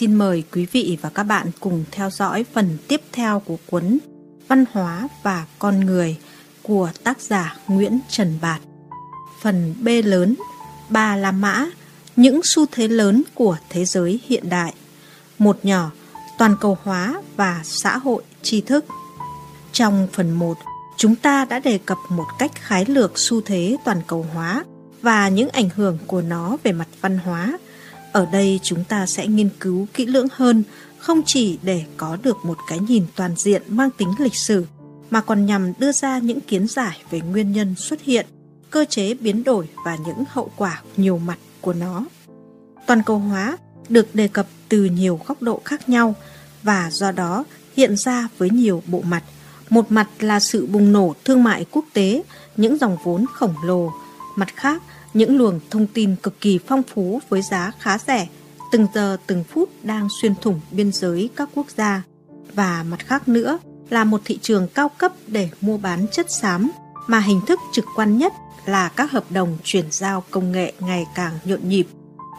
Xin mời quý vị và các bạn cùng theo dõi phần tiếp theo của cuốn Văn hóa và con người của tác giả Nguyễn Trần Bạt. Phần B lớn, Ba La Mã, những xu thế lớn của thế giới hiện đại. Một nhỏ, toàn cầu hóa và xã hội tri thức. Trong phần 1, chúng ta đã đề cập một cách khái lược xu thế toàn cầu hóa và những ảnh hưởng của nó về mặt văn hóa. Ở đây chúng ta sẽ nghiên cứu kỹ lưỡng hơn, không chỉ để có được một cái nhìn toàn diện mang tính lịch sử, mà còn nhằm đưa ra những kiến giải về nguyên nhân xuất hiện, cơ chế biến đổi và những hậu quả nhiều mặt của nó. Toàn cầu hóa được đề cập từ nhiều góc độ khác nhau và do đó hiện ra với nhiều bộ mặt. Một mặt là sự bùng nổ thương mại quốc tế, những dòng vốn khổng lồ, mặt khác những luồng thông tin cực kỳ phong phú với giá khá rẻ, từng giờ từng phút đang xuyên thủng biên giới các quốc gia. Và mặt khác nữa là một thị trường cao cấp để mua bán chất xám, mà hình thức trực quan nhất là các hợp đồng chuyển giao công nghệ ngày càng nhộn nhịp.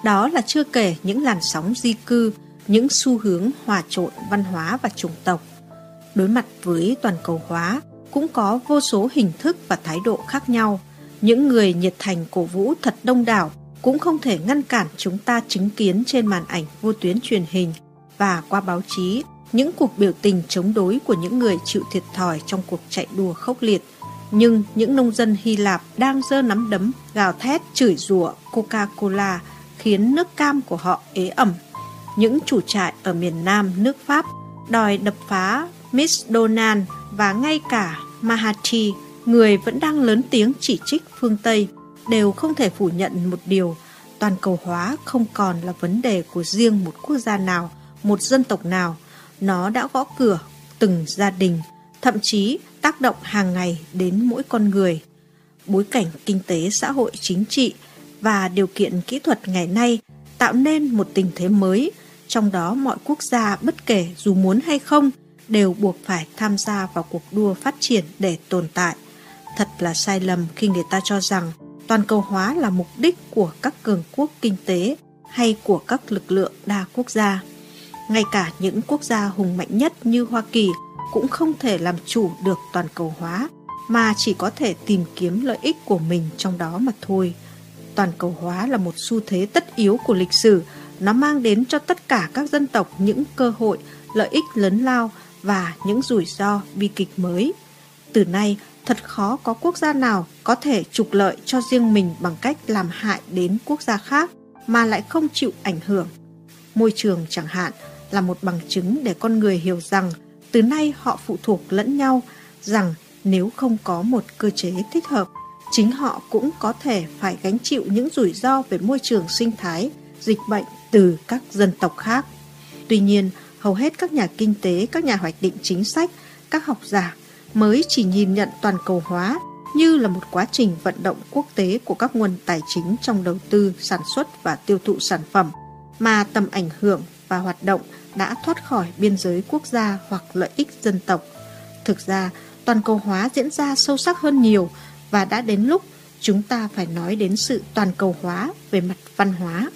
Đó là chưa kể những làn sóng di cư, những xu hướng hòa trộn văn hóa và chủng tộc. Đối mặt với toàn cầu hóa, cũng có vô số hình thức và thái độ khác nhau. Những người nhiệt thành cổ vũ thật đông đảo cũng không thể ngăn cản chúng ta chứng kiến trên màn ảnh vô tuyến truyền hình và qua báo chí những cuộc biểu tình chống đối của những người chịu thiệt thòi trong cuộc chạy đua khốc liệt. Nhưng những nông dân Hy Lạp đang giơ nắm đấm, gào thét, chửi rủa Coca-Cola khiến nước cam của họ ế ẩm. Những chủ trại ở miền Nam nước Pháp đòi đập phá Miss Donald và ngay cả Mahathir người vẫn đang lớn tiếng chỉ trích phương Tây đều không thể phủ nhận một điều, toàn cầu hóa không còn là vấn đề của riêng một quốc gia nào, một dân tộc nào. Nó đã gõ cửa từng gia đình, thậm chí tác động hàng ngày đến mỗi con người. Bối cảnh kinh tế xã hội chính trị và điều kiện kỹ thuật ngày nay tạo nên một tình thế mới, trong đó mọi quốc gia bất kể dù muốn hay không đều buộc phải tham gia vào cuộc đua phát triển để tồn tại. Thật là sai lầm khi người ta cho rằng toàn cầu hóa là mục đích của các cường quốc kinh tế hay của các lực lượng đa quốc gia. Ngay cả những quốc gia hùng mạnh nhất như Hoa Kỳ cũng không thể làm chủ được toàn cầu hóa mà chỉ có thể tìm kiếm lợi ích của mình trong đó mà thôi. Toàn cầu hóa là một xu thế tất yếu của lịch sử, nó mang đến cho tất cả các dân tộc những cơ hội, lợi ích lớn lao và những rủi ro bi kịch mới. Từ nay, thật khó có quốc gia nào có thể trục lợi cho riêng mình bằng cách làm hại đến quốc gia khác mà lại không chịu ảnh hưởng. Môi trường chẳng hạn là một bằng chứng để con người hiểu rằng từ nay họ phụ thuộc lẫn nhau, rằng nếu không có một cơ chế thích hợp, chính họ cũng có thể phải gánh chịu những rủi ro về môi trường sinh thái, dịch bệnh từ các dân tộc khác. Tuy nhiên, hầu hết các nhà kinh tế, các nhà hoạch định chính sách, các học giả mới chỉ nhìn nhận toàn cầu hóa như là một quá trình vận động quốc tế của các nguồn tài chính trong đầu tư, sản xuất và tiêu thụ sản phẩm, mà tầm ảnh hưởng và hoạt động đã thoát khỏi biên giới quốc gia hoặc lợi ích dân tộc. Thực ra, toàn cầu hóa diễn ra sâu sắc hơn nhiều và đã đến lúc chúng ta phải nói đến sự toàn cầu hóa về mặt văn hóa.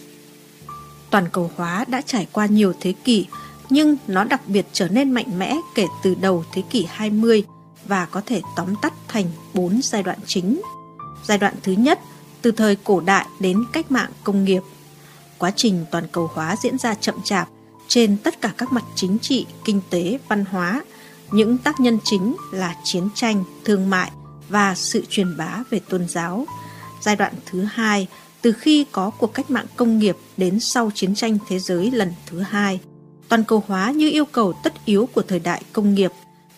Toàn cầu hóa đã trải qua nhiều thế kỷ, nhưng nó đặc biệt trở nên mạnh mẽ kể từ đầu thế kỷ 20 và có thể tóm tắt thành 4 giai đoạn chính. Giai đoạn thứ nhất, từ thời cổ đại đến cách mạng công nghiệp. Quá trình toàn cầu hóa diễn ra chậm chạp trên tất cả các mặt chính trị, kinh tế, văn hóa. Những tác nhân chính là chiến tranh, thương mại và sự truyền bá về tôn giáo. Giai đoạn thứ hai, từ khi có cuộc cách mạng công nghiệp đến sau chiến tranh thế giới lần thứ hai. Toàn cầu hóa như yêu cầu tất yếu của thời đại công nghiệp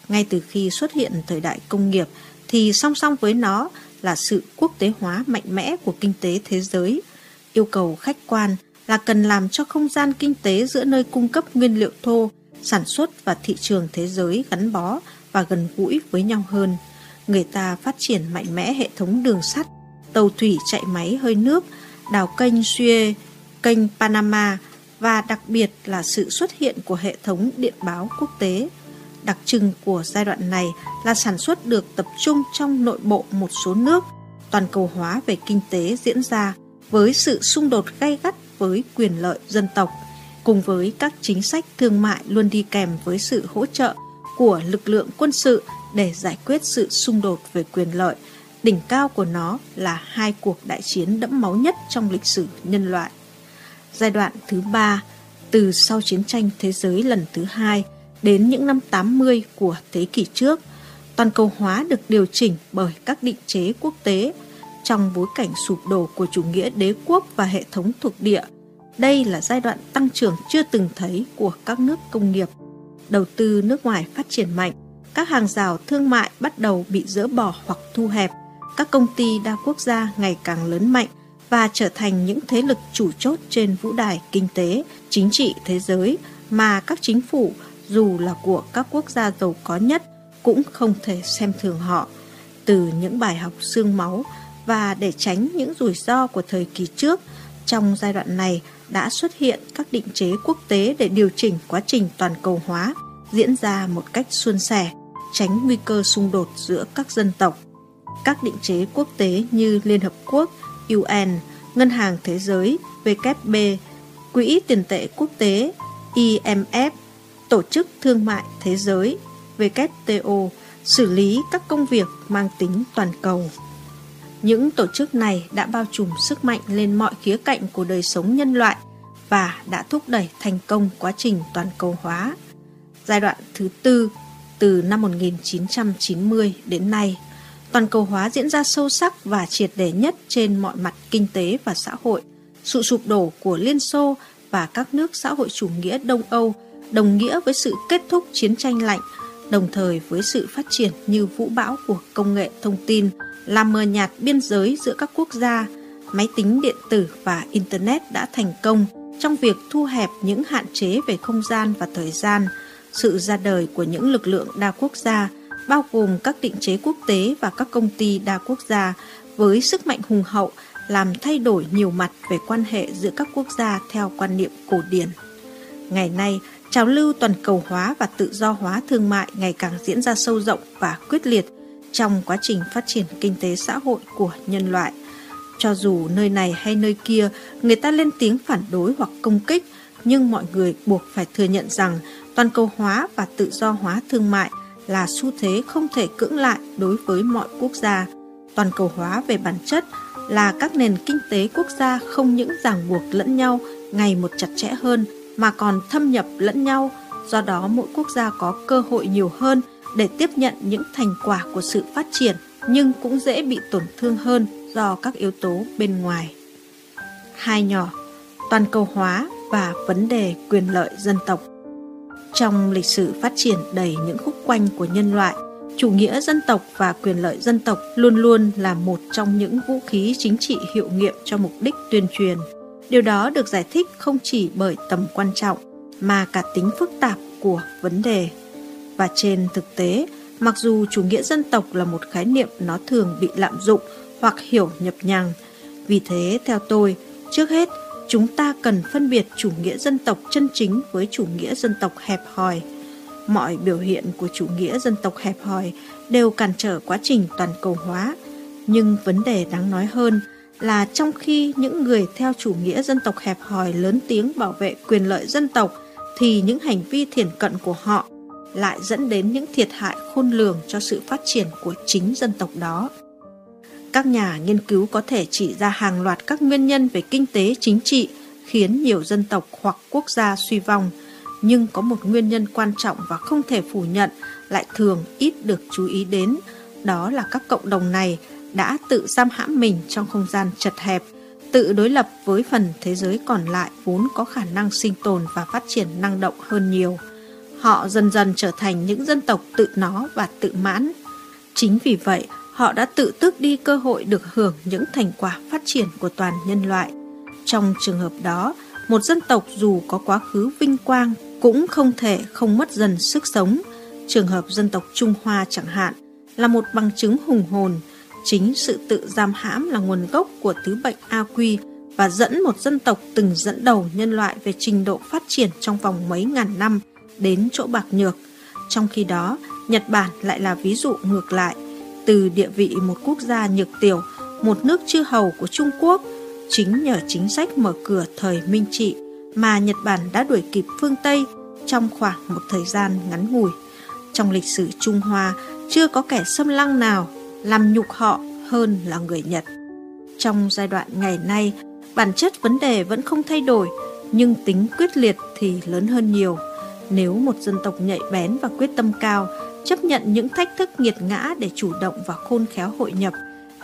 ngay từ khi xuất hiện thời đại công nghiệp thì song song với nó là sự quốc tế hóa mạnh mẽ của kinh tế thế giới. Yêu cầu khách quan là cần làm cho không gian kinh tế giữa nơi cung cấp nguyên liệu thô, sản xuất và thị trường thế giới gắn bó và gần gũi với nhau hơn. Người ta phát triển mạnh mẽ hệ thống đường sắt, tàu thủy chạy máy hơi nước, đào kênh Suez, kênh Panama và đặc biệt là sự xuất hiện của hệ thống điện báo quốc tế. Đặc trưng của giai đoạn này là sản xuất được tập trung trong nội bộ một số nước, toàn cầu hóa về kinh tế diễn ra với sự xung đột gay gắt với quyền lợi dân tộc. cùng với các chính sách thương mại luôn đi kèm với sự hỗ trợ của lực lượng quân sự để giải quyết sự xung đột về quyền lợi. Đỉnh cao của nó là hai cuộc đại chiến đẫm máu nhất trong lịch sử nhân loại. Giai đoạn thứ ba, từ sau chiến tranh thế giới lần thứ hai đến những năm 80 của thế kỷ trước, toàn cầu hóa được điều chỉnh bởi các định chế quốc tế trong bối cảnh sụp đổ của chủ nghĩa đế quốc và hệ thống thuộc địa. Đây là giai đoạn tăng trưởng chưa từng thấy của các nước công nghiệp. Đầu tư nước ngoài phát triển mạnh, các hàng rào thương mại bắt đầu bị dỡ bỏ hoặc thu hẹp, các công ty đa quốc gia ngày càng lớn mạnh và trở thành những thế lực chủ chốt trên vũ đài kinh tế, chính trị thế giới mà các chính phủ dù là của các quốc gia giàu có nhất cũng không thể xem thường họ. Từ những bài học xương máu và để tránh những rủi ro của thời kỳ trước, trong giai đoạn này đã xuất hiện các định chế quốc tế để điều chỉnh quá trình toàn cầu hóa diễn ra một cách suôn sẻ, tránh nguy cơ xung đột giữa các dân tộc. Các định chế quốc tế như Liên Hợp Quốc, UN, Ngân hàng Thế giới, WB, Quỹ tiền tệ quốc tế, IMF, Tổ chức Thương mại Thế giới, WTO, xử lý các công việc mang tính toàn cầu. Những tổ chức này đã bao trùm sức mạnh lên mọi khía cạnh của đời sống nhân loại và đã thúc đẩy thành công quá trình toàn cầu hóa. Giai đoạn thứ tư, từ năm 1990 đến nay, toàn cầu hóa diễn ra sâu sắc và triệt để nhất trên mọi mặt kinh tế và xã hội. Sự sụp đổ của Liên Xô và các nước xã hội chủ nghĩa Đông Âu đồng nghĩa với sự kết thúc chiến tranh lạnh, đồng thời với sự phát triển như vũ bão của công nghệ thông tin, làm mờ nhạt biên giới giữa các quốc gia, máy tính điện tử và Internet đã thành công trong việc thu hẹp những hạn chế về không gian và thời gian, sự ra đời của những lực lượng đa quốc gia, bao gồm các định chế quốc tế và các công ty đa quốc gia với sức mạnh hùng hậu làm thay đổi nhiều mặt về quan hệ giữa các quốc gia theo quan niệm cổ điển. Ngày nay, trào lưu toàn cầu hóa và tự do hóa thương mại ngày càng diễn ra sâu rộng và quyết liệt trong quá trình phát triển kinh tế xã hội của nhân loại. Cho dù nơi này hay nơi kia người ta lên tiếng phản đối hoặc công kích, nhưng mọi người buộc phải thừa nhận rằng toàn cầu hóa và tự do hóa thương mại là xu thế không thể cưỡng lại đối với mọi quốc gia. Toàn cầu hóa về bản chất là các nền kinh tế quốc gia không những ràng buộc lẫn nhau ngày một chặt chẽ hơn mà còn thâm nhập lẫn nhau, do đó mỗi quốc gia có cơ hội nhiều hơn để tiếp nhận những thành quả của sự phát triển nhưng cũng dễ bị tổn thương hơn do các yếu tố bên ngoài. Hai nhỏ, toàn cầu hóa và vấn đề quyền lợi dân tộc. Trong lịch sử phát triển đầy những khúc quanh của nhân loại, chủ nghĩa dân tộc và quyền lợi dân tộc luôn luôn là một trong những vũ khí chính trị hiệu nghiệm cho mục đích tuyên truyền. Điều đó được giải thích không chỉ bởi tầm quan trọng mà cả tính phức tạp của vấn đề. Và trên thực tế, mặc dù chủ nghĩa dân tộc là một khái niệm nó thường bị lạm dụng hoặc hiểu nhập nhằng, vì thế theo tôi, trước hết chúng ta cần phân biệt chủ nghĩa dân tộc chân chính với chủ nghĩa dân tộc hẹp hòi. Mọi biểu hiện của chủ nghĩa dân tộc hẹp hòi đều cản trở quá trình toàn cầu hóa, nhưng vấn đề đáng nói hơn là là trong khi những người theo chủ nghĩa dân tộc hẹp hòi lớn tiếng bảo vệ quyền lợi dân tộc thì những hành vi thiển cận của họ lại dẫn đến những thiệt hại khôn lường cho sự phát triển của chính dân tộc đó. Các nhà nghiên cứu có thể chỉ ra hàng loạt các nguyên nhân về kinh tế chính trị khiến nhiều dân tộc hoặc quốc gia suy vong, nhưng có một nguyên nhân quan trọng và không thể phủ nhận lại thường ít được chú ý đến, đó là các cộng đồng này đã tự giam hãm mình trong không gian chật hẹp, tự đối lập với phần thế giới còn lại vốn có khả năng sinh tồn và phát triển năng động hơn nhiều. Họ dần dần trở thành những dân tộc tự nó và tự mãn. Chính vì vậy, họ đã tự tước đi cơ hội được hưởng những thành quả phát triển của toàn nhân loại. Trong trường hợp đó, một dân tộc dù có quá khứ vinh quang cũng không thể không mất dần sức sống. Trường hợp dân tộc Trung Hoa chẳng hạn là một bằng chứng hùng hồn. Chính sự tự giam hãm là nguồn gốc của thứ bệnh A quy và dẫn một dân tộc từng dẫn đầu nhân loại về trình độ phát triển trong vòng mấy ngàn năm đến chỗ bạc nhược. Trong khi đó, Nhật Bản lại là ví dụ ngược lại. Từ địa vị một quốc gia nhược tiểu, một nước chư hầu của Trung Quốc, chính nhờ chính sách mở cửa thời Minh Trị, mà Nhật Bản đã đuổi kịp phương Tây trong khoảng một thời gian ngắn ngủi. Trong lịch sử Trung Hoa, chưa có kẻ xâm lăng nào làm nhục họ hơn là người Nhật. Trong giai đoạn ngày nay, bản chất vấn đề vẫn không thay đổi, nhưng tính quyết liệt thì lớn hơn nhiều. Nếu một dân tộc nhạy bén và quyết tâm cao, chấp nhận những thách thức nghiệt ngã để chủ động và khôn khéo hội nhập,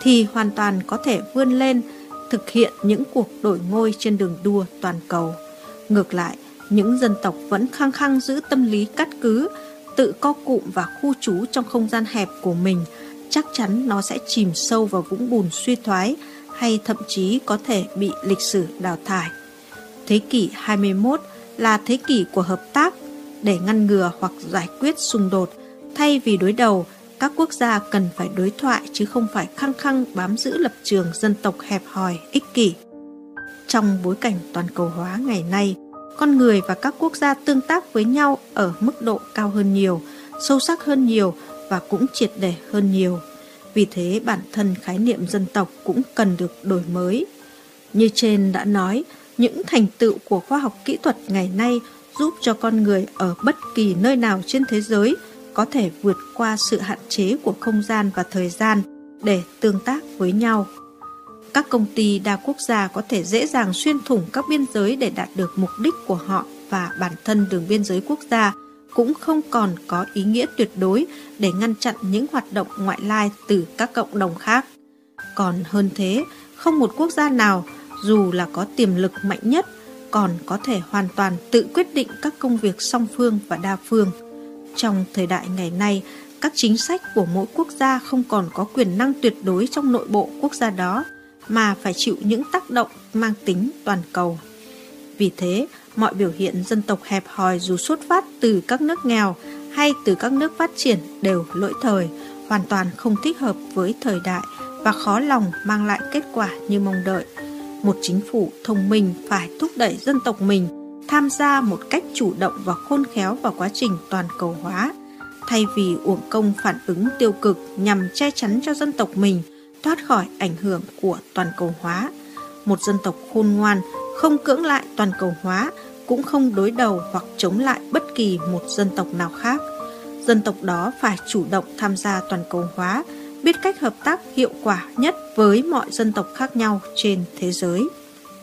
thì hoàn toàn có thể vươn lên, thực hiện những cuộc đổi ngôi trên đường đua toàn cầu. Ngược lại, những dân tộc vẫn khăng khăng giữ tâm lý cắt cứ, tự co cụm và khu trú trong không gian hẹp của mình, chắc chắn nó sẽ chìm sâu vào vũng bùn suy thoái hay thậm chí có thể bị lịch sử đào thải. Thế kỷ 21 là thế kỷ của hợp tác để ngăn ngừa hoặc giải quyết xung đột. Thay vì đối đầu, các quốc gia cần phải đối thoại chứ không phải khăng khăng bám giữ lập trường dân tộc hẹp hòi, ích kỷ. Trong bối cảnh toàn cầu hóa ngày nay, con người và các quốc gia tương tác với nhau ở mức độ cao hơn nhiều, sâu sắc hơn nhiều và cũng triệt để hơn nhiều. Vì thế bản thân khái niệm dân tộc cũng cần được đổi mới. Như trên đã nói, những thành tựu của khoa học kỹ thuật ngày nay giúp cho con người ở bất kỳ nơi nào trên thế giới có thể vượt qua sự hạn chế của không gian và thời gian để tương tác với nhau. Các công ty đa quốc gia có thể dễ dàng xuyên thủng các biên giới để đạt được mục đích của họ và bản thân đường biên giới quốc gia cũng không còn có ý nghĩa tuyệt đối để ngăn chặn những hoạt động ngoại lai từ các cộng đồng khác. Còn hơn thế, không một quốc gia nào dù là có tiềm lực mạnh nhất còn có thể hoàn toàn tự quyết định các công việc song phương và đa phương. Trong thời đại ngày nay, các chính sách của mỗi quốc gia không còn có quyền năng tuyệt đối trong nội bộ quốc gia đó, mà phải chịu những tác động mang tính toàn cầu. Vì thế, mọi biểu hiện dân tộc hẹp hòi dù xuất phát từ các nước nghèo hay từ các nước phát triển đều lỗi thời, hoàn toàn không thích hợp với thời đại và khó lòng mang lại kết quả như mong đợi. Một chính phủ thông minh phải thúc đẩy dân tộc mình tham gia một cách chủ động và khôn khéo vào quá trình toàn cầu hóa, thay vì uổng công phản ứng tiêu cực nhằm che chắn cho dân tộc mình thoát khỏi ảnh hưởng của toàn cầu hóa. Một dân tộc khôn ngoan không cưỡng lại toàn cầu hóa, cũng không đối đầu hoặc chống lại bất kỳ một dân tộc nào khác. Dân tộc đó phải chủ động tham gia toàn cầu hóa, biết cách hợp tác hiệu quả nhất với mọi dân tộc khác nhau trên thế giới.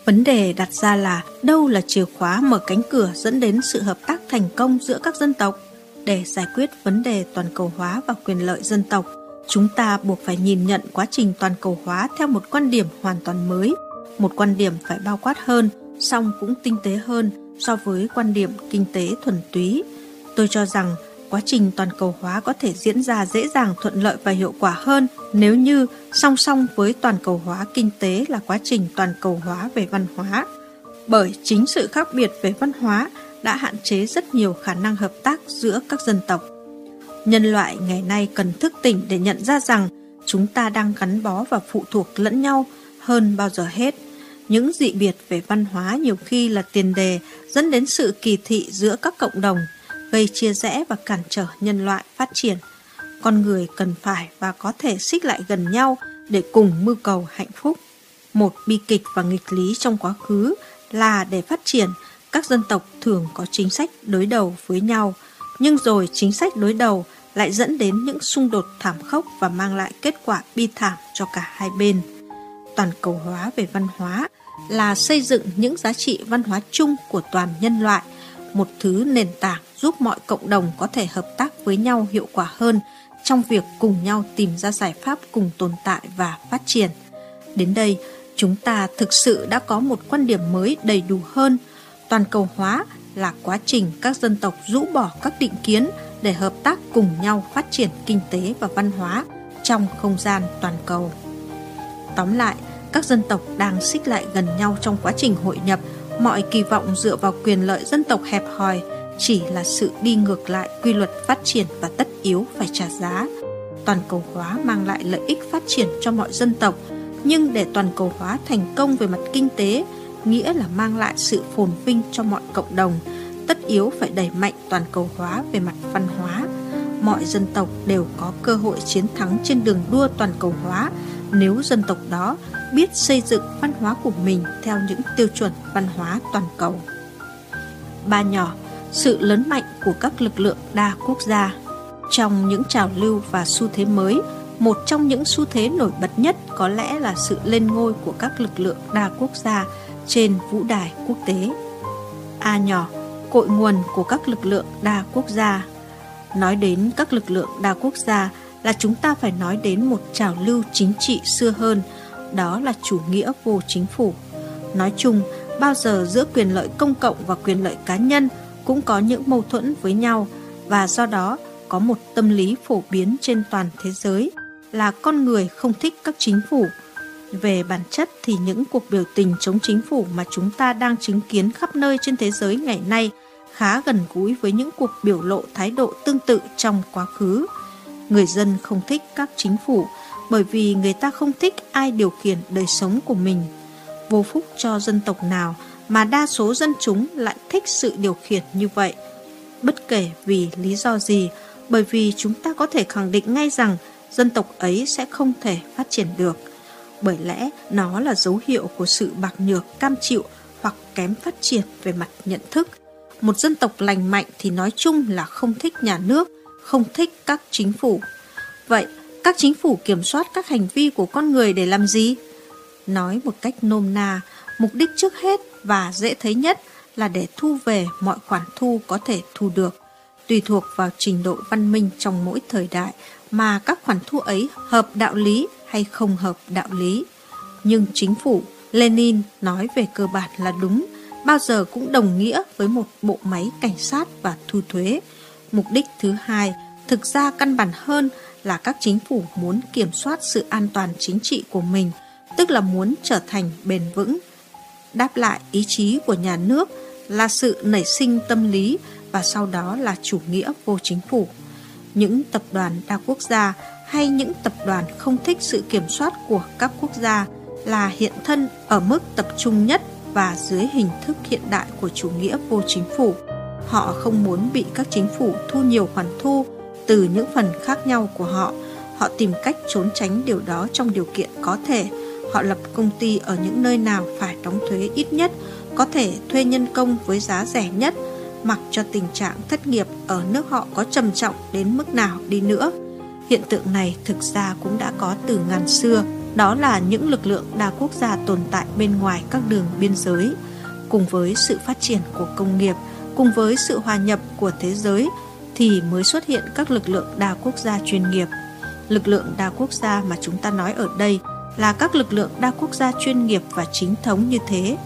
Vấn đề đặt ra là đâu là chìa khóa mở cánh cửa dẫn đến sự hợp tác thành công giữa các dân tộc? Để giải quyết vấn đề toàn cầu hóa và quyền lợi dân tộc, chúng ta buộc phải nhìn nhận quá trình toàn cầu hóa theo một quan điểm hoàn toàn mới, một quan điểm phải bao quát hơn, song cũng tinh tế hơn so với quan điểm kinh tế thuần túy. Tôi cho rằng quá trình toàn cầu hóa có thể diễn ra dễ dàng thuận lợi và hiệu quả hơn nếu như song song với toàn cầu hóa kinh tế là quá trình toàn cầu hóa về văn hóa. Bởi chính sự khác biệt về văn hóa đã hạn chế rất nhiều khả năng hợp tác giữa các dân tộc. Nhân loại ngày nay cần thức tỉnh để nhận ra rằng chúng ta đang gắn bó và phụ thuộc lẫn nhau hơn bao giờ hết. Những dị biệt về văn hóa nhiều khi là tiền đề dẫn đến sự kỳ thị giữa các cộng đồng, gây chia rẽ và cản trở nhân loại phát triển. Con người cần phải và có thể xích lại gần nhau để cùng mưu cầu hạnh phúc. Một bi kịch và nghịch lý trong quá khứ là để phát triển, các dân tộc thường có chính sách đối đầu với nhau, nhưng rồi chính sách đối đầu lại dẫn đến những xung đột thảm khốc và mang lại kết quả bi thảm cho cả hai bên. Toàn cầu hóa về văn hóa là xây dựng những giá trị văn hóa chung của toàn nhân loại, một thứ nền tảng giúp mọi cộng đồng có thể hợp tác với nhau hiệu quả hơn trong việc cùng nhau tìm ra giải pháp cùng tồn tại và phát triển. Đến đây, chúng ta thực sự đã có một quan điểm mới đầy đủ hơn. Toàn cầu hóa là quá trình các dân tộc rũ bỏ các định kiến để hợp tác cùng nhau phát triển kinh tế và văn hóa trong không gian toàn cầu. Tóm lại, các dân tộc đang xích lại gần nhau trong quá trình hội nhập, mọi kỳ vọng dựa vào quyền lợi dân tộc hẹp hòi chỉ là sự đi ngược lại quy luật phát triển và tất yếu phải trả giá. Toàn cầu hóa mang lại lợi ích phát triển cho mọi dân tộc, nhưng để toàn cầu hóa thành công về mặt kinh tế, nghĩa là mang lại sự phồn vinh cho mọi cộng đồng, tất yếu phải đẩy mạnh toàn cầu hóa về mặt văn hóa. Mọi dân tộc đều có cơ hội chiến thắng trên đường đua toàn cầu hóa nếu dân tộc đó biết xây dựng văn hóa của mình theo những tiêu chuẩn văn hóa toàn cầu. Ba nhỏ, sự lớn mạnh của các lực lượng đa quốc gia. Trong những trào lưu và xu thế mới, một trong những xu thế nổi bật nhất có lẽ là sự lên ngôi của các lực lượng đa quốc gia trên vũ đài quốc tế. A nhỏ, cội nguồn của các lực lượng đa quốc gia. Nói đến các lực lượng đa quốc gia là chúng ta phải nói đến một trào lưu chính trị xưa hơn, đó là chủ nghĩa vô chính phủ. Nói chung, bao giờ giữa quyền lợi công cộng và quyền lợi cá nhân cũng có những mâu thuẫn với nhau và do đó có một tâm lý phổ biến trên toàn thế giới là con người không thích các chính phủ. Về bản chất thì những cuộc biểu tình chống chính phủ mà chúng ta đang chứng kiến khắp nơi trên thế giới ngày nay khá gần gũi với những cuộc biểu lộ thái độ tương tự trong quá khứ. Người dân không thích các chính phủ bởi vì người ta không thích ai điều khiển đời sống của mình. Vô phúc cho dân tộc nào mà đa số dân chúng lại thích sự điều khiển như vậy. Bất kể vì lý do gì, bởi vì chúng ta có thể khẳng định ngay rằng dân tộc ấy sẽ không thể phát triển được. Bởi lẽ nó là dấu hiệu của sự bạc nhược cam chịu hoặc kém phát triển về mặt nhận thức. Một dân tộc lành mạnh thì nói chung là không thích nhà nước, không thích các chính phủ. Vậy, các chính phủ kiểm soát các hành vi của con người để làm gì? Nói một cách nôm na, mục đích trước hết và dễ thấy nhất là để thu về mọi khoản thu có thể thu được, tùy thuộc vào trình độ văn minh trong mỗi thời đại mà các khoản thu ấy hợp đạo lý hay không hợp đạo lý. Nhưng chính phủ, Lenin nói về cơ bản là đúng, bao giờ cũng đồng nghĩa với một bộ máy cảnh sát và thu thuế. Mục đích thứ hai, thực ra căn bản hơn là các chính phủ muốn kiểm soát sự an toàn chính trị của mình, tức là muốn trở thành bền vững. Đáp lại ý chí của nhà nước là sự nảy sinh tâm lý và sau đó là chủ nghĩa vô chính phủ những tập đoàn đa quốc gia hay những tập đoàn không thích sự kiểm soát của các quốc gia là hiện thân ở mức tập trung nhất và dưới hình thức hiện đại của chủ nghĩa vô chính phủ. Họ không muốn bị các chính phủ thu nhiều khoản thu từ những phần khác nhau của họ. Họ tìm cách trốn tránh điều đó trong điều kiện có thể. Họ lập công ty ở những nơi nào phải đóng thuế ít nhất, có thể thuê nhân công với giá rẻ nhất – mặc cho tình trạng thất nghiệp ở nước họ có trầm trọng đến mức nào đi nữa. Hiện tượng này thực ra cũng đã có từ ngàn xưa, đó là những lực lượng đa quốc gia tồn tại bên ngoài các đường biên giới. Cùng với sự phát triển của công nghiệp, cùng với sự hòa nhập của thế giới thì mới xuất hiện các lực lượng đa quốc gia chuyên nghiệp. Lực lượng đa quốc gia mà chúng ta nói ở đây là các lực lượng đa quốc gia chuyên nghiệp và chính thống như thế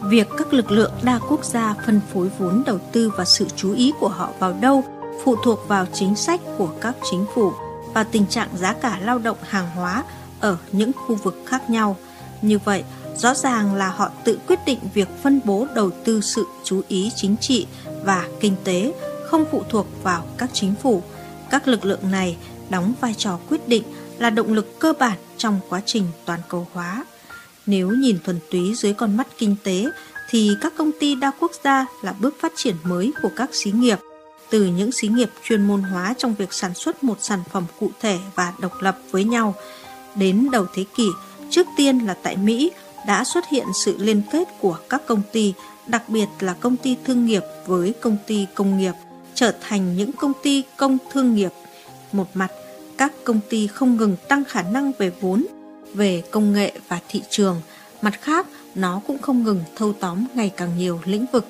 Việc các lực lượng đa quốc gia phân phối vốn đầu tư và sự chú ý của họ vào đâu phụ thuộc vào chính sách của các chính phủ và tình trạng giá cả lao động hàng hóa ở những khu vực khác nhau. Như vậy, rõ ràng là họ tự quyết định việc phân bố đầu tư sự chú ý chính trị và kinh tế không phụ thuộc vào các chính phủ. Các lực lượng này đóng vai trò quyết định là động lực cơ bản trong quá trình toàn cầu hóa. Nếu nhìn thuần túy dưới con mắt kinh tế thì các công ty đa quốc gia là bước phát triển mới của các xí nghiệp. Từ những xí nghiệp chuyên môn hóa trong việc sản xuất một sản phẩm cụ thể và độc lập với nhau, đến đầu thế kỷ, trước tiên là tại Mỹ đã xuất hiện sự liên kết của các công ty, đặc biệt là công ty thương nghiệp với công ty công nghiệp, trở thành những công ty công thương nghiệp. Một mặt, các công ty không ngừng tăng khả năng về vốn về công nghệ và thị trường, mặt khác nó cũng không ngừng thâu tóm ngày càng nhiều lĩnh vực.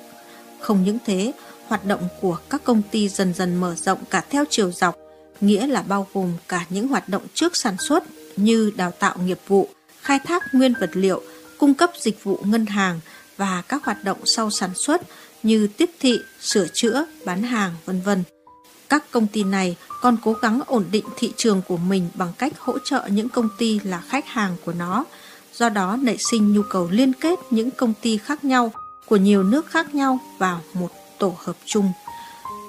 Không những thế, hoạt động của các công ty dần dần mở rộng cả theo chiều dọc, nghĩa là bao gồm cả những hoạt động trước sản xuất như đào tạo nghiệp vụ, khai thác nguyên vật liệu, cung cấp dịch vụ ngân hàng và các hoạt động sau sản xuất như tiếp thị, sửa chữa, bán hàng, vân vân. Các công ty này còn cố gắng ổn định thị trường của mình bằng cách hỗ trợ những công ty là khách hàng của nó, do đó nảy sinh nhu cầu liên kết những công ty khác nhau của nhiều nước khác nhau vào một tổ hợp chung.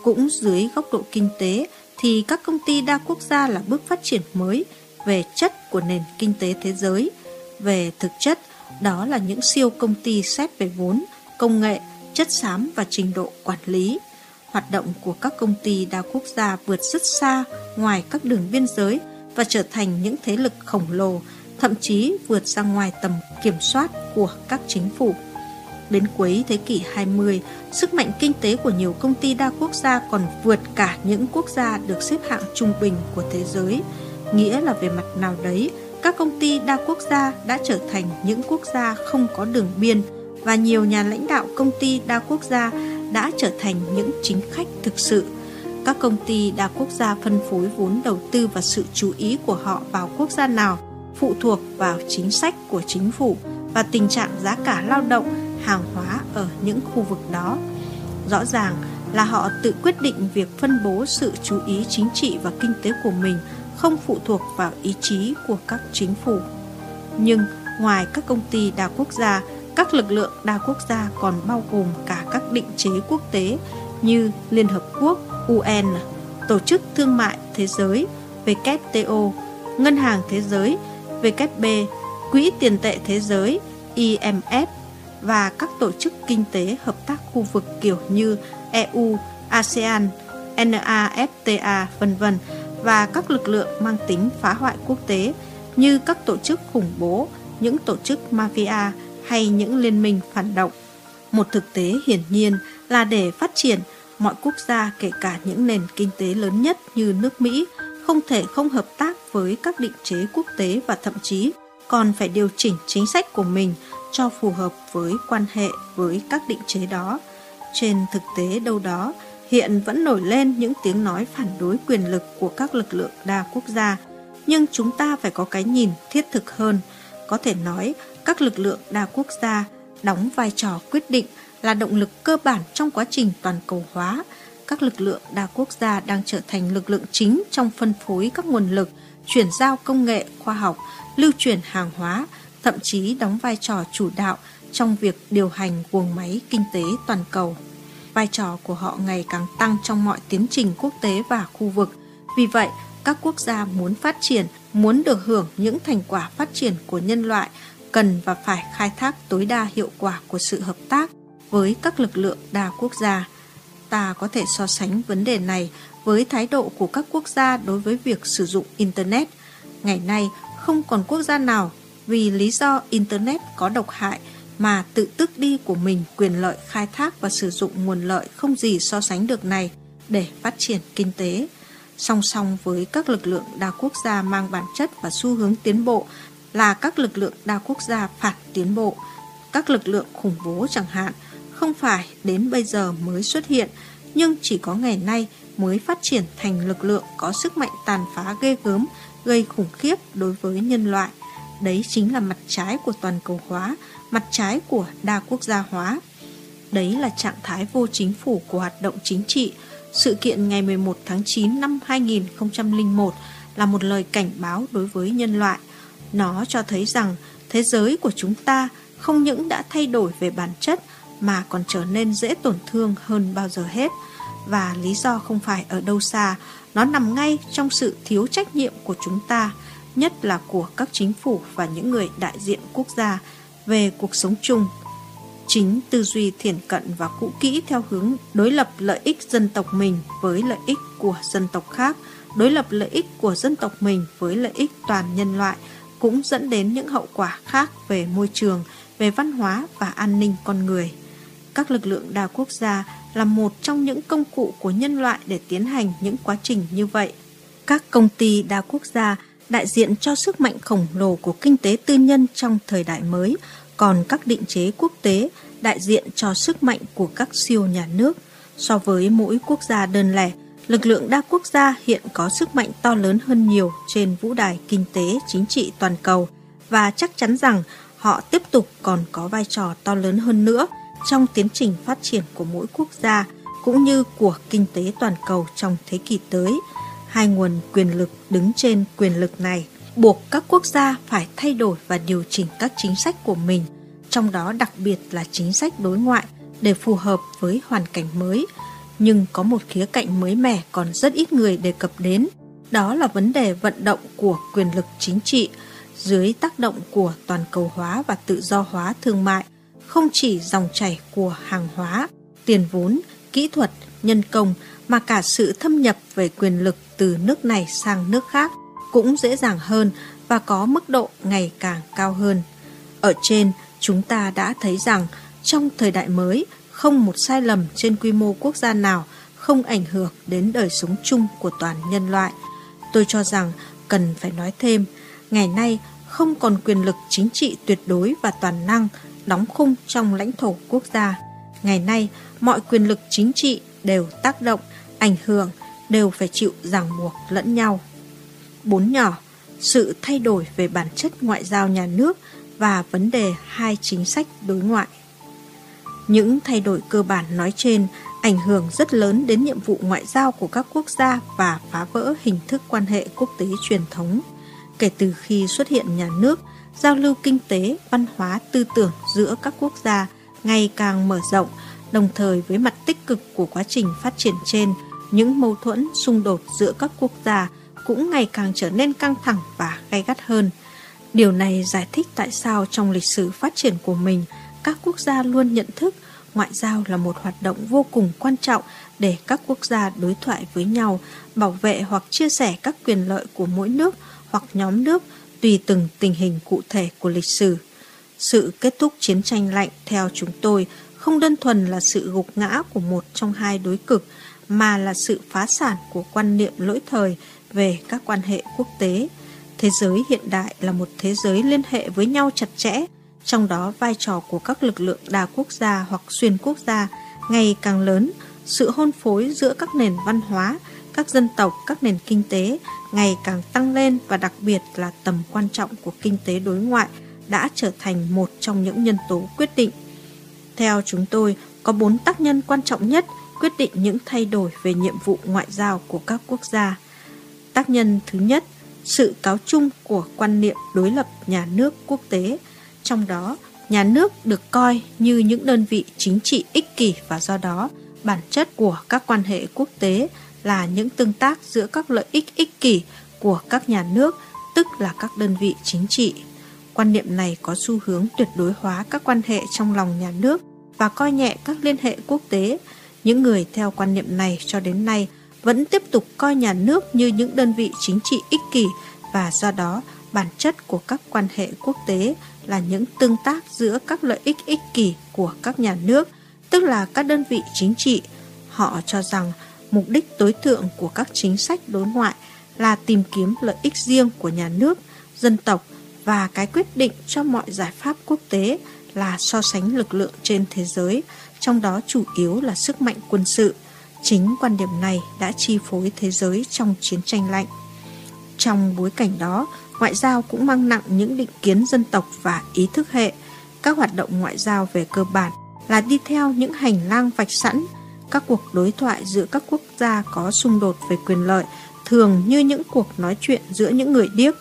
Cũng dưới góc độ kinh tế thì các công ty đa quốc gia là bước phát triển mới về chất của nền kinh tế thế giới. Về thực chất, đó là những siêu công ty xét về vốn, công nghệ, chất xám và trình độ quản lý hoạt động của các công ty đa quốc gia vượt rất xa ngoài các đường biên giới và trở thành những thế lực khổng lồ, thậm chí vượt ra ngoài tầm kiểm soát của các chính phủ. đến cuối thế kỷ 20, sức mạnh kinh tế của nhiều công ty đa quốc gia còn vượt cả những quốc gia được xếp hạng trung bình của thế giới. Nghĩa là về mặt nào đấy, các công ty đa quốc gia đã trở thành những quốc gia không có đường biên và nhiều nhà lãnh đạo công ty đa quốc gia đã trở thành những chính khách thực sự. Các công ty đa quốc gia phân phối vốn đầu tư và sự chú ý của họ vào quốc gia nào phụ thuộc vào chính sách của chính phủ và tình trạng giá cả lao động, hàng hóa ở những khu vực đó. Rõ ràng là họ tự quyết định việc phân bố sự chú ý chính trị và kinh tế của mình không phụ thuộc vào ý chí của các chính phủ. Nhưng ngoài các công ty đa quốc gia, các lực lượng đa quốc gia còn bao gồm cả các định chế quốc tế như Liên Hợp Quốc, UN, Tổ chức Thương mại Thế giới, WTO, Ngân hàng Thế giới, WB, Quỹ tiền tệ thế giới, IMF và các tổ chức kinh tế hợp tác khu vực kiểu như EU, ASEAN, NAFTA, vân vân và các lực lượng mang tính phá hoại quốc tế như các tổ chức khủng bố, những tổ chức mafia hay những liên minh phản động. Một thực tế hiển nhiên là để phát triển, mọi quốc gia kể cả những nền kinh tế lớn nhất như nước Mỹ không thể không hợp tác với các định chế quốc tế và thậm chí còn phải điều chỉnh chính sách của mình cho phù hợp với quan hệ với các định chế đó. Trên thực tế đâu đó, hiện vẫn nổi lên những tiếng nói phản đối quyền lực của các lực lượng đa quốc gia, nhưng chúng ta phải có cái nhìn thiết thực hơn. Có thể nói, các lực lượng đa quốc gia đóng vai trò quyết định là động lực cơ bản trong quá trình toàn cầu hóa. Các lực lượng đa quốc gia đang trở thành lực lượng chính trong phân phối các nguồn lực, chuyển giao công nghệ, khoa học, lưu chuyển hàng hóa, thậm chí đóng vai trò chủ đạo trong việc điều hành guồng máy kinh tế toàn cầu. Vai trò của họ ngày càng tăng trong mọi tiến trình quốc tế và khu vực. Vì vậy, các quốc gia muốn phát triển, muốn được hưởng những thành quả phát triển của nhân loại cần và phải khai thác tối đa hiệu quả của sự hợp tác với các lực lượng đa quốc gia. Ta có thể so sánh vấn đề này với thái độ của các quốc gia đối với việc sử dụng Internet. Ngày nay, không còn quốc gia nào vì lý do Internet có độc hại mà tự tước đi của mình quyền lợi khai thác và sử dụng nguồn lợi không gì so sánh được này để phát triển kinh tế. Song song với các lực lượng đa quốc gia mang bản chất và xu hướng tiến bộ là các lực lượng đa quốc gia phản tiến bộ. Các lực lượng khủng bố chẳng hạn không phải đến bây giờ mới xuất hiện nhưng chỉ có ngày nay mới phát triển thành lực lượng có sức mạnh tàn phá ghê gớm gây khủng khiếp đối với nhân loại. Đấy chính là mặt trái của toàn cầu hóa, mặt trái của đa quốc gia hóa. Đấy là trạng thái vô chính phủ của hoạt động chính trị. Sự kiện ngày 11 tháng 9 năm 2001 là một lời cảnh báo đối với nhân loại. Nó cho thấy rằng thế giới của chúng ta không những đã thay đổi về bản chất mà còn trở nên dễ tổn thương hơn bao giờ hết. Và lý do không phải ở đâu xa, nó nằm ngay trong sự thiếu trách nhiệm của chúng ta, nhất là của các chính phủ và những người đại diện quốc gia về cuộc sống chung. Chính tư duy thiển cận và cũ kỹ theo hướng đối lập lợi ích dân tộc mình với lợi ích của dân tộc khác, đối lập lợi ích của dân tộc mình với lợi ích toàn nhân loại cũng dẫn đến những hậu quả khác về môi trường, về văn hóa và an ninh con người. Các lực lượng đa quốc gia là một trong những công cụ của nhân loại để tiến hành những quá trình như vậy. Các công ty đa quốc gia đại diện cho sức mạnh khổng lồ của kinh tế tư nhân trong thời đại mới, còn các định chế quốc tế đại diện cho sức mạnh của các siêu nhà nước. So với mỗi quốc gia đơn lẻ, lực lượng đa quốc gia hiện có sức mạnh to lớn hơn nhiều trên vũ đài kinh tế chính trị toàn cầu và chắc chắn rằng họ tiếp tục còn có vai trò to lớn hơn nữa trong tiến trình phát triển của mỗi quốc gia cũng như của kinh tế toàn cầu trong thế kỷ tới. Hai nguồn quyền lực đứng trên quyền lực này buộc các quốc gia phải thay đổi và điều chỉnh các chính sách của mình, trong đó đặc biệt là chính sách đối ngoại để phù hợp với hoàn cảnh mới. Nhưng có một khía cạnh mới mẻ còn rất ít người đề cập đến, đó là vấn đề vận động của quyền lực chính trị dưới tác động của toàn cầu hóa và tự do hóa thương mại không chỉ dòng chảy của hàng hóa, tiền vốn, kỹ thuật, nhân công mà cả sự thâm nhập về quyền lực từ nước này sang nước khác cũng dễ dàng hơn và có mức độ ngày càng cao hơn. Ở trên, chúng ta đã thấy rằng trong thời đại mới, không một sai lầm trên quy mô quốc gia nào không ảnh hưởng đến đời sống chung của toàn nhân loại. Tôi cho rằng cần phải nói thêm, ngày nay không còn quyền lực chính trị tuyệt đối và toàn năng đóng khung trong lãnh thổ quốc gia. Ngày nay, mọi quyền lực chính trị đều tác động, ảnh hưởng, đều phải chịu ràng buộc lẫn nhau. Bốn nhỏ, sự thay đổi về bản chất ngoại giao nhà nước và vấn đề hai chính sách đối ngoại. Những thay đổi cơ bản nói trên ảnh hưởng rất lớn đến nhiệm vụ ngoại giao của các quốc gia và phá vỡ hình thức quan hệ quốc tế truyền thống. Kể từ khi xuất hiện nhà nước, giao lưu kinh tế, văn hóa, tư tưởng giữa các quốc gia ngày càng mở rộng, đồng thời với mặt tích cực của quá trình phát triển trên, những mâu thuẫn, xung đột giữa các quốc gia cũng ngày càng trở nên căng thẳng và gay gắt hơn. Điều này giải thích tại sao trong lịch sử phát triển của mình, các quốc gia luôn nhận thức ngoại giao là một hoạt động vô cùng quan trọng để các quốc gia đối thoại với nhau, bảo vệ hoặc chia sẻ các quyền lợi của mỗi nước hoặc nhóm nước tùy từng tình hình cụ thể của lịch sử. Sự kết thúc chiến tranh lạnh theo chúng tôi không đơn thuần là sự gục ngã của một trong hai đối cực, mà là sự phá sản của quan niệm lỗi thời về các quan hệ quốc tế. Thế giới hiện đại là một thế giới liên hệ với nhau chặt chẽ, trong đó vai trò của các lực lượng đa quốc gia hoặc xuyên quốc gia ngày càng lớn, sự hôn phối giữa các nền văn hóa, các dân tộc, các nền kinh tế ngày càng tăng lên và đặc biệt là tầm quan trọng của kinh tế đối ngoại đã trở thành một trong những nhân tố quyết định. Theo chúng tôi, có bốn tác nhân quan trọng nhất quyết định những thay đổi về nhiệm vụ ngoại giao của các quốc gia. Tác nhân thứ nhất, sự cáo chung của quan niệm đối lập nhà nước quốc tế, trong đó nhà nước được coi như những đơn vị chính trị ích kỷ và do đó bản chất của các quan hệ quốc tế là những tương tác giữa các lợi ích ích kỷ của các nhà nước, tức là các đơn vị chính trị. Quan niệm này có xu hướng tuyệt đối hóa các quan hệ trong lòng nhà nước và coi nhẹ các liên hệ quốc tế. Những người theo quan niệm này cho đến nay vẫn tiếp tục coi nhà nước như những đơn vị chính trị ích kỷ và do đó bản chất của các quan hệ quốc tế là những tương tác giữa các lợi ích ích kỷ của các nhà nước, tức là các đơn vị chính trị. Họ cho rằng mục đích tối thượng của các chính sách đối ngoại là tìm kiếm lợi ích riêng của nhà nước, dân tộc và cái quyết định cho mọi giải pháp quốc tế là so sánh lực lượng trên thế giới, trong đó chủ yếu là sức mạnh quân sự. Chính quan điểm này đã chi phối thế giới trong chiến tranh lạnh. Trong bối cảnh đó, ngoại giao cũng mang nặng những định kiến dân tộc và ý thức hệ. Các hoạt động ngoại giao về cơ bản là đi theo những hành lang vạch sẵn. Các cuộc đối thoại giữa các quốc gia có xung đột về quyền lợi thường như những cuộc nói chuyện giữa những người điếc.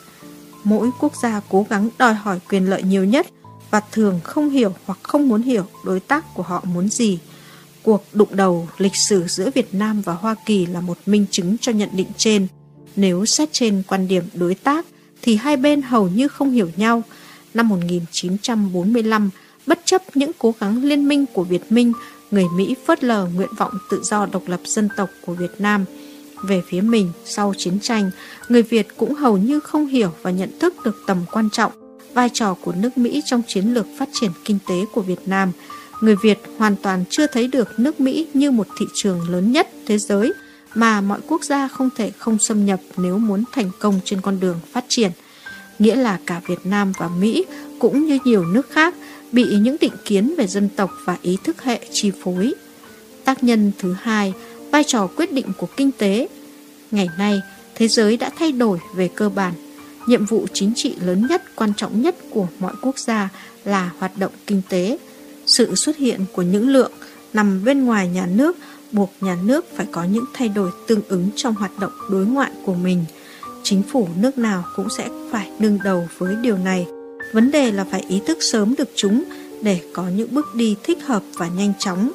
Mỗi quốc gia cố gắng đòi hỏi quyền lợi nhiều nhất và thường không hiểu hoặc không muốn hiểu đối tác của họ muốn gì. Cuộc đụng đầu lịch sử giữa Việt Nam và Hoa Kỳ là một minh chứng cho nhận định trên. Nếu xét trên quan điểm đối tác, thì hai bên hầu như không hiểu nhau. Năm 1945, bất chấp những cố gắng liên minh của Việt Minh, người Mỹ phớt lờ nguyện vọng tự do độc lập dân tộc của Việt Nam. Về phía mình, sau chiến tranh, người Việt cũng hầu như không hiểu và nhận thức được tầm quan trọng, vai trò của nước Mỹ trong chiến lược phát triển kinh tế của Việt Nam. Người Việt hoàn toàn chưa thấy được nước Mỹ như một thị trường lớn nhất thế giới, mà mọi quốc gia không thể không xâm nhập nếu muốn thành công trên con đường phát triển. Nghĩa là cả Việt Nam và Mỹ cũng như nhiều nước khác bị những định kiến về dân tộc và ý thức hệ chi phối. Tác nhân thứ hai, vai trò quyết định của kinh tế. Ngày nay, thế giới đã thay đổi về cơ bản. Nhiệm vụ chính trị lớn nhất, quan trọng nhất của mọi quốc gia là hoạt động kinh tế. Sự xuất hiện của những lượng nằm bên ngoài nhà nước buộc nhà nước phải có những thay đổi tương ứng trong hoạt động đối ngoại của mình. Chính phủ nước nào cũng sẽ phải đương đầu với điều này. Vấn đề là phải ý thức sớm được chúng để có những bước đi thích hợp và nhanh chóng.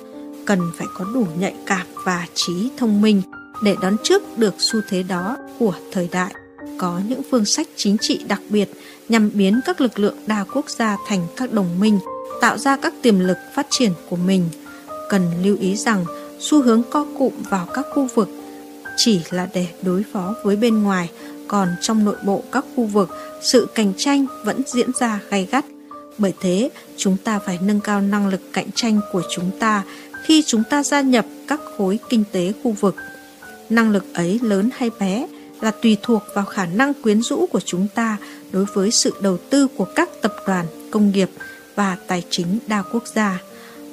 Cần phải có đủ nhạy cảm và trí thông minh để đón trước được xu thế đó của thời đại. Có những phương sách chính trị đặc biệt nhằm biến các lực lượng đa quốc gia thành các đồng minh, tạo ra các tiềm lực phát triển của mình. Cần lưu ý rằng xu hướng co cụm vào các khu vực chỉ là để đối phó với bên ngoài, còn trong nội bộ các khu vực, sự cạnh tranh vẫn diễn ra gay gắt. Bởi thế, chúng ta phải nâng cao năng lực cạnh tranh của chúng ta khi chúng ta gia nhập các khối kinh tế khu vực. Năng lực ấy lớn hay bé là tùy thuộc vào khả năng quyến rũ của chúng ta đối với sự đầu tư của các tập đoàn, công nghiệp và tài chính đa quốc gia.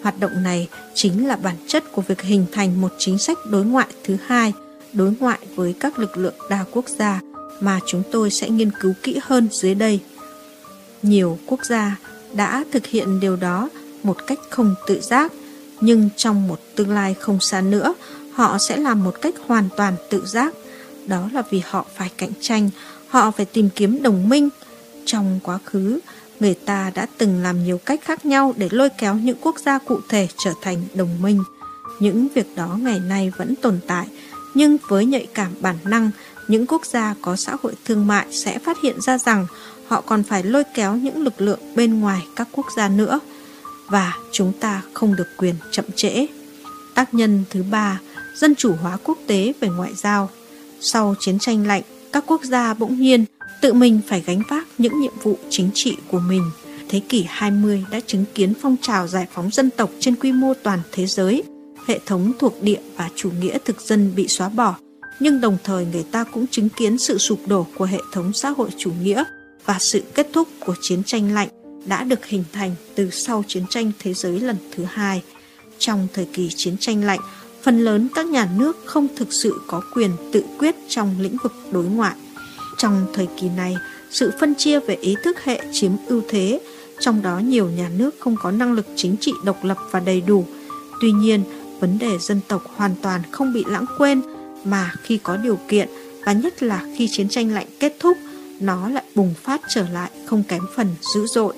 Hoạt động này chính là bản chất của việc hình thành một chính sách đối ngoại thứ hai, đối ngoại với các lực lượng đa quốc gia mà chúng tôi sẽ nghiên cứu kỹ hơn dưới đây. Nhiều quốc gia đã thực hiện điều đó một cách không tự giác, nhưng trong một tương lai không xa nữa, họ sẽ làm một cách hoàn toàn tự giác. Đó là vì họ phải cạnh tranh, họ phải tìm kiếm đồng minh. Trong quá khứ, người ta đã từng làm nhiều cách khác nhau để lôi kéo những quốc gia cụ thể trở thành đồng minh. Những việc đó ngày nay vẫn tồn tại, nhưng với nhạy cảm bản năng, những quốc gia có xã hội thương mại sẽ phát hiện ra rằng họ còn phải lôi kéo những lực lượng bên ngoài các quốc gia nữa và chúng ta không được quyền chậm trễ. Tác nhân thứ ba, dân chủ hóa quốc tế về ngoại giao. Sau chiến tranh lạnh, các quốc gia bỗng nhiên tự mình phải gánh vác những nhiệm vụ chính trị của mình. Thế kỷ 20 đã chứng kiến phong trào giải phóng dân tộc trên quy mô toàn thế giới. Hệ thống thuộc địa và chủ nghĩa thực dân bị xóa bỏ, nhưng đồng thời người ta cũng chứng kiến sự sụp đổ của hệ thống xã hội chủ nghĩa và sự kết thúc của chiến tranh lạnh đã được hình thành từ sau chiến tranh thế giới lần thứ hai. Trong thời kỳ chiến tranh lạnh, phần lớn các nhà nước không thực sự có quyền tự quyết trong lĩnh vực đối ngoại. Trong thời kỳ này, sự phân chia về ý thức hệ chiếm ưu thế, trong đó nhiều nhà nước không có năng lực chính trị độc lập và đầy đủ. Tuy nhiên, vấn đề dân tộc hoàn toàn không bị lãng quên mà khi có điều kiện và nhất là khi chiến tranh lạnh kết thúc, nó lại bùng phát trở lại không kém phần dữ dội.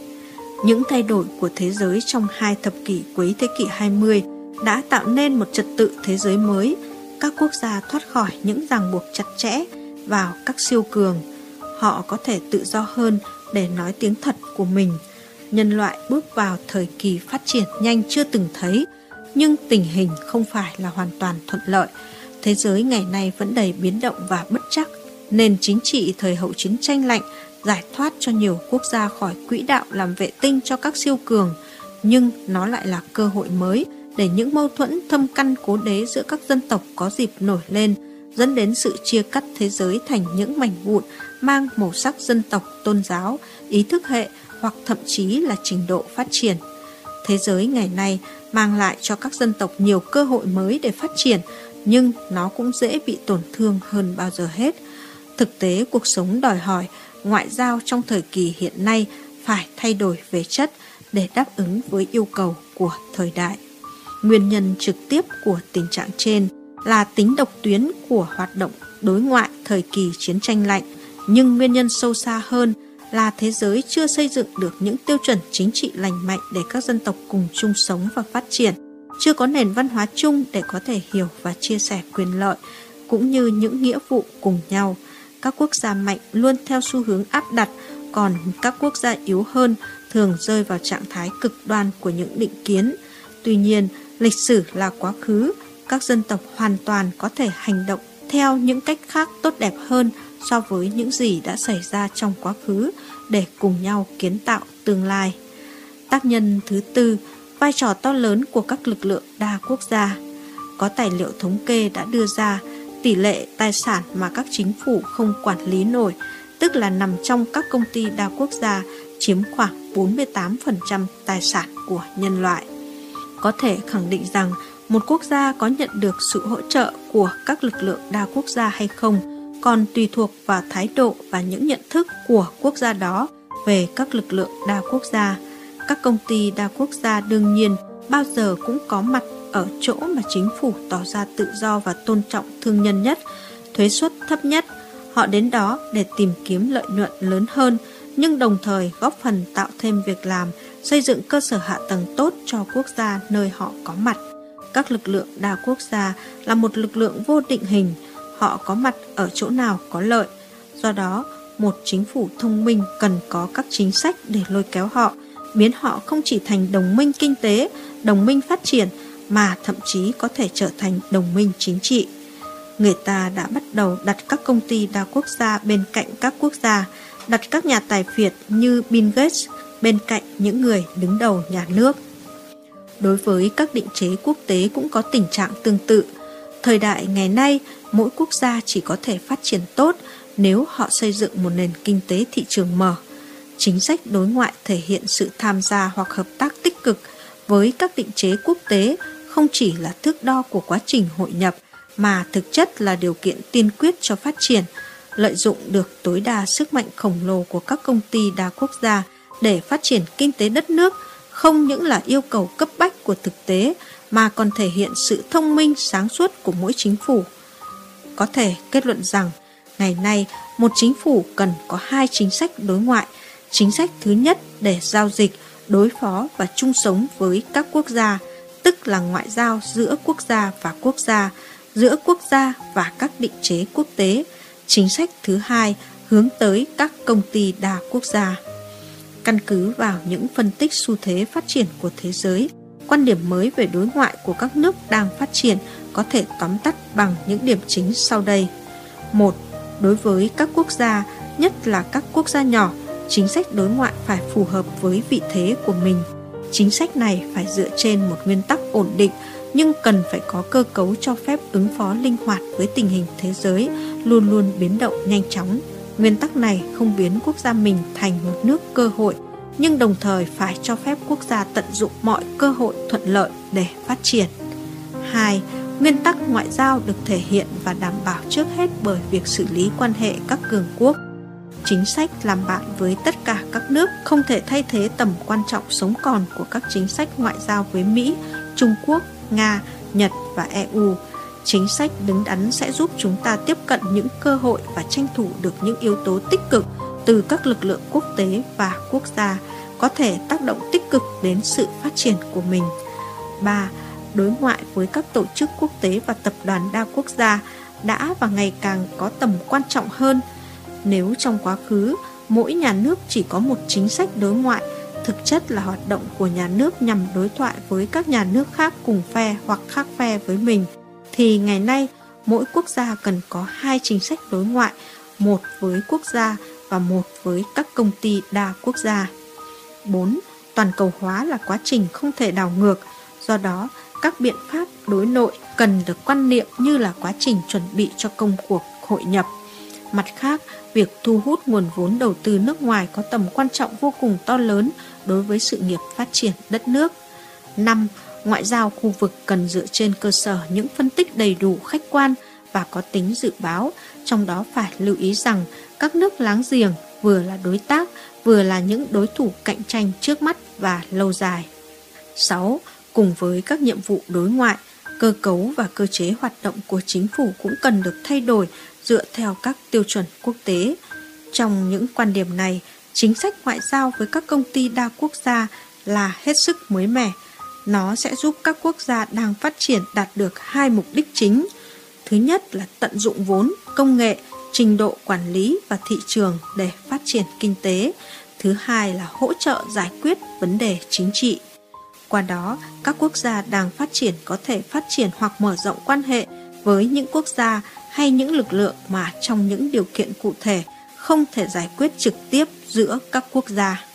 Những thay đổi của thế giới trong hai thập kỷ cuối thế kỷ 20 đã tạo nên một trật tự thế giới mới. Các quốc gia thoát khỏi những ràng buộc chặt chẽ vào các siêu cường. Họ có thể tự do hơn để nói tiếng thật của mình. Nhân loại bước vào thời kỳ phát triển nhanh chưa từng thấy, nhưng tình hình không phải là hoàn toàn thuận lợi. Thế giới ngày nay vẫn đầy biến động và bất chắc. Nền chính trị thời hậu chiến tranh lạnh giải thoát cho nhiều quốc gia khỏi quỹ đạo làm vệ tinh cho các siêu cường, nhưng nó lại là cơ hội mới để những mâu thuẫn thâm căn cố đế giữa các dân tộc có dịp nổi lên, dẫn đến sự chia cắt thế giới thành những mảnh vụn mang màu sắc dân tộc, tôn giáo, ý thức hệ hoặc thậm chí là trình độ phát triển. Thế giới ngày nay mang lại cho các dân tộc nhiều cơ hội mới để phát triển, nhưng nó cũng dễ bị tổn thương hơn bao giờ hết. Thực tế cuộc sống đòi hỏi ngoại giao trong thời kỳ hiện nay phải thay đổi về chất để đáp ứng với yêu cầu của thời đại. Nguyên nhân trực tiếp của tình trạng trên là tính độc tuyến của hoạt động đối ngoại thời kỳ chiến tranh lạnh, nhưng nguyên nhân sâu xa hơn là thế giới chưa xây dựng được những tiêu chuẩn chính trị lành mạnh để các dân tộc cùng chung sống và phát triển, chưa có nền văn hóa chung để có thể hiểu và chia sẻ quyền lợi cũng như những nghĩa vụ cùng nhau. Các quốc gia mạnh luôn theo xu hướng áp đặt, còn các quốc gia yếu hơn thường rơi vào trạng thái cực đoan của những định kiến. Tuy nhiên, lịch sử là quá khứ, các dân tộc hoàn toàn có thể hành động theo những cách khác tốt đẹp hơn so với những gì đã xảy ra trong quá khứ để cùng nhau kiến tạo tương lai. Tác nhân thứ tư, vai trò to lớn của các lực lượng đa quốc gia. Có tài liệu thống kê đã đưa ra tỷ lệ tài sản mà các chính phủ không quản lý nổi, tức là nằm trong các công ty đa quốc gia, chiếm khoảng 48% tài sản của nhân loại. Có thể khẳng định rằng một quốc gia có nhận được sự hỗ trợ của các lực lượng đa quốc gia hay không còn tùy thuộc vào thái độ và những nhận thức của quốc gia đó về các lực lượng đa quốc gia. Các công ty đa quốc gia đương nhiên bao giờ cũng có mặt ở chỗ mà chính phủ tỏ ra tự do và tôn trọng thương nhân nhất, thuế suất thấp nhất. Họ đến đó để tìm kiếm lợi nhuận lớn hơn, nhưng đồng thời góp phần tạo thêm việc làm, xây dựng cơ sở hạ tầng tốt cho quốc gia nơi họ có mặt. Các lực lượng đa quốc gia là một lực lượng vô định hình, họ có mặt ở chỗ nào có lợi. Do đó, một chính phủ thông minh cần có các chính sách để lôi kéo họ, biến họ không chỉ thành đồng minh kinh tế, đồng minh phát triển mà thậm chí có thể trở thành đồng minh chính trị. Người ta đã bắt đầu đặt các công ty đa quốc gia bên cạnh các quốc gia, đặt các nhà tài phiệt như Bill Gates, bên cạnh những người đứng đầu nhà nước. Đối với các định chế quốc tế cũng có tình trạng tương tự. Thời đại ngày nay, mỗi quốc gia chỉ có thể phát triển tốt nếu họ xây dựng một nền kinh tế thị trường mở. Chính sách đối ngoại thể hiện sự tham gia hoặc hợp tác tích cực với các định chế quốc tế không chỉ là thước đo của quá trình hội nhập mà thực chất là điều kiện tiên quyết cho phát triển, lợi dụng được tối đa sức mạnh khổng lồ của các công ty đa quốc gia để phát triển kinh tế đất nước không những là yêu cầu cấp bách của thực tế mà còn thể hiện sự thông minh sáng suốt của mỗi chính phủ. Có thể kết luận rằng, ngày nay một chính phủ cần có hai chính sách đối ngoại. Chính sách thứ nhất để giao dịch, đối phó và chung sống với các quốc gia, tức là ngoại giao giữa quốc gia và quốc gia, giữa quốc gia và các định chế quốc tế. Chính sách thứ hai hướng tới các công ty đa quốc gia. Căn cứ vào những phân tích xu thế phát triển của thế giới, quan điểm mới về đối ngoại của các nước đang phát triển có thể tóm tắt bằng những điểm chính sau đây. một Đối với các quốc gia, nhất là các quốc gia nhỏ, chính sách đối ngoại phải phù hợp với vị thế của mình. Chính sách này phải dựa trên một nguyên tắc ổn định nhưng cần phải có cơ cấu cho phép ứng phó linh hoạt với tình hình thế giới luôn luôn biến động nhanh chóng. Nguyên tắc này không biến quốc gia mình thành một nước cơ hội, nhưng đồng thời phải cho phép quốc gia tận dụng mọi cơ hội thuận lợi để phát triển. 2. Nguyên tắc ngoại giao được thể hiện và đảm bảo trước hết bởi việc xử lý quan hệ các cường quốc. Chính sách làm bạn với tất cả các nước không thể thay thế tầm quan trọng sống còn của các chính sách ngoại giao với Mỹ, Trung Quốc, Nga, Nhật và EU. Chính sách đứng đắn sẽ giúp chúng ta tiếp cận những cơ hội và tranh thủ được những yếu tố tích cực từ các lực lượng quốc tế và quốc gia có thể tác động tích cực đến sự phát triển của mình. 3. Đối ngoại với các tổ chức quốc tế và tập đoàn đa quốc gia đã và ngày càng có tầm quan trọng hơn. Nếu trong quá khứ, mỗi nhà nước chỉ có một chính sách đối ngoại thực chất là hoạt động của nhà nước nhằm đối thoại với các nhà nước khác cùng phe hoặc khác phe với mình, thì ngày nay mỗi quốc gia cần có hai chính sách đối ngoại, một với quốc gia và một với các công ty đa quốc gia. 4. Toàn cầu hóa là quá trình không thể đảo ngược, do đó các biện pháp đối nội cần được quan niệm như là quá trình chuẩn bị cho công cuộc hội nhập. Mặt khác, việc thu hút nguồn vốn đầu tư nước ngoài có tầm quan trọng vô cùng to lớn đối với sự nghiệp phát triển đất nước. 5. Ngoại giao khu vực cần dựa trên cơ sở những phân tích đầy đủ khách quan và có tính dự báo, trong đó phải lưu ý rằng các nước láng giềng vừa là đối tác, vừa là những đối thủ cạnh tranh trước mắt và lâu dài. 6. Cùng với các nhiệm vụ đối ngoại, cơ cấu và cơ chế hoạt động của chính phủ cũng cần được thay đổi dựa theo các tiêu chuẩn quốc tế. Trong những quan điểm này, chính sách ngoại giao với các công ty đa quốc gia là hết sức mới mẻ. Nó sẽ giúp các quốc gia đang phát triển đạt được hai mục đích chính. Thứ nhất là tận dụng vốn, công nghệ, trình độ quản lý và thị trường để phát triển kinh tế. Thứ hai là hỗ trợ giải quyết vấn đề chính trị. Qua đó, các quốc gia đang phát triển có thể phát triển hoặc mở rộng quan hệ với những quốc gia hay những lực lượng mà trong những điều kiện cụ thể không thể giải quyết trực tiếp giữa các quốc gia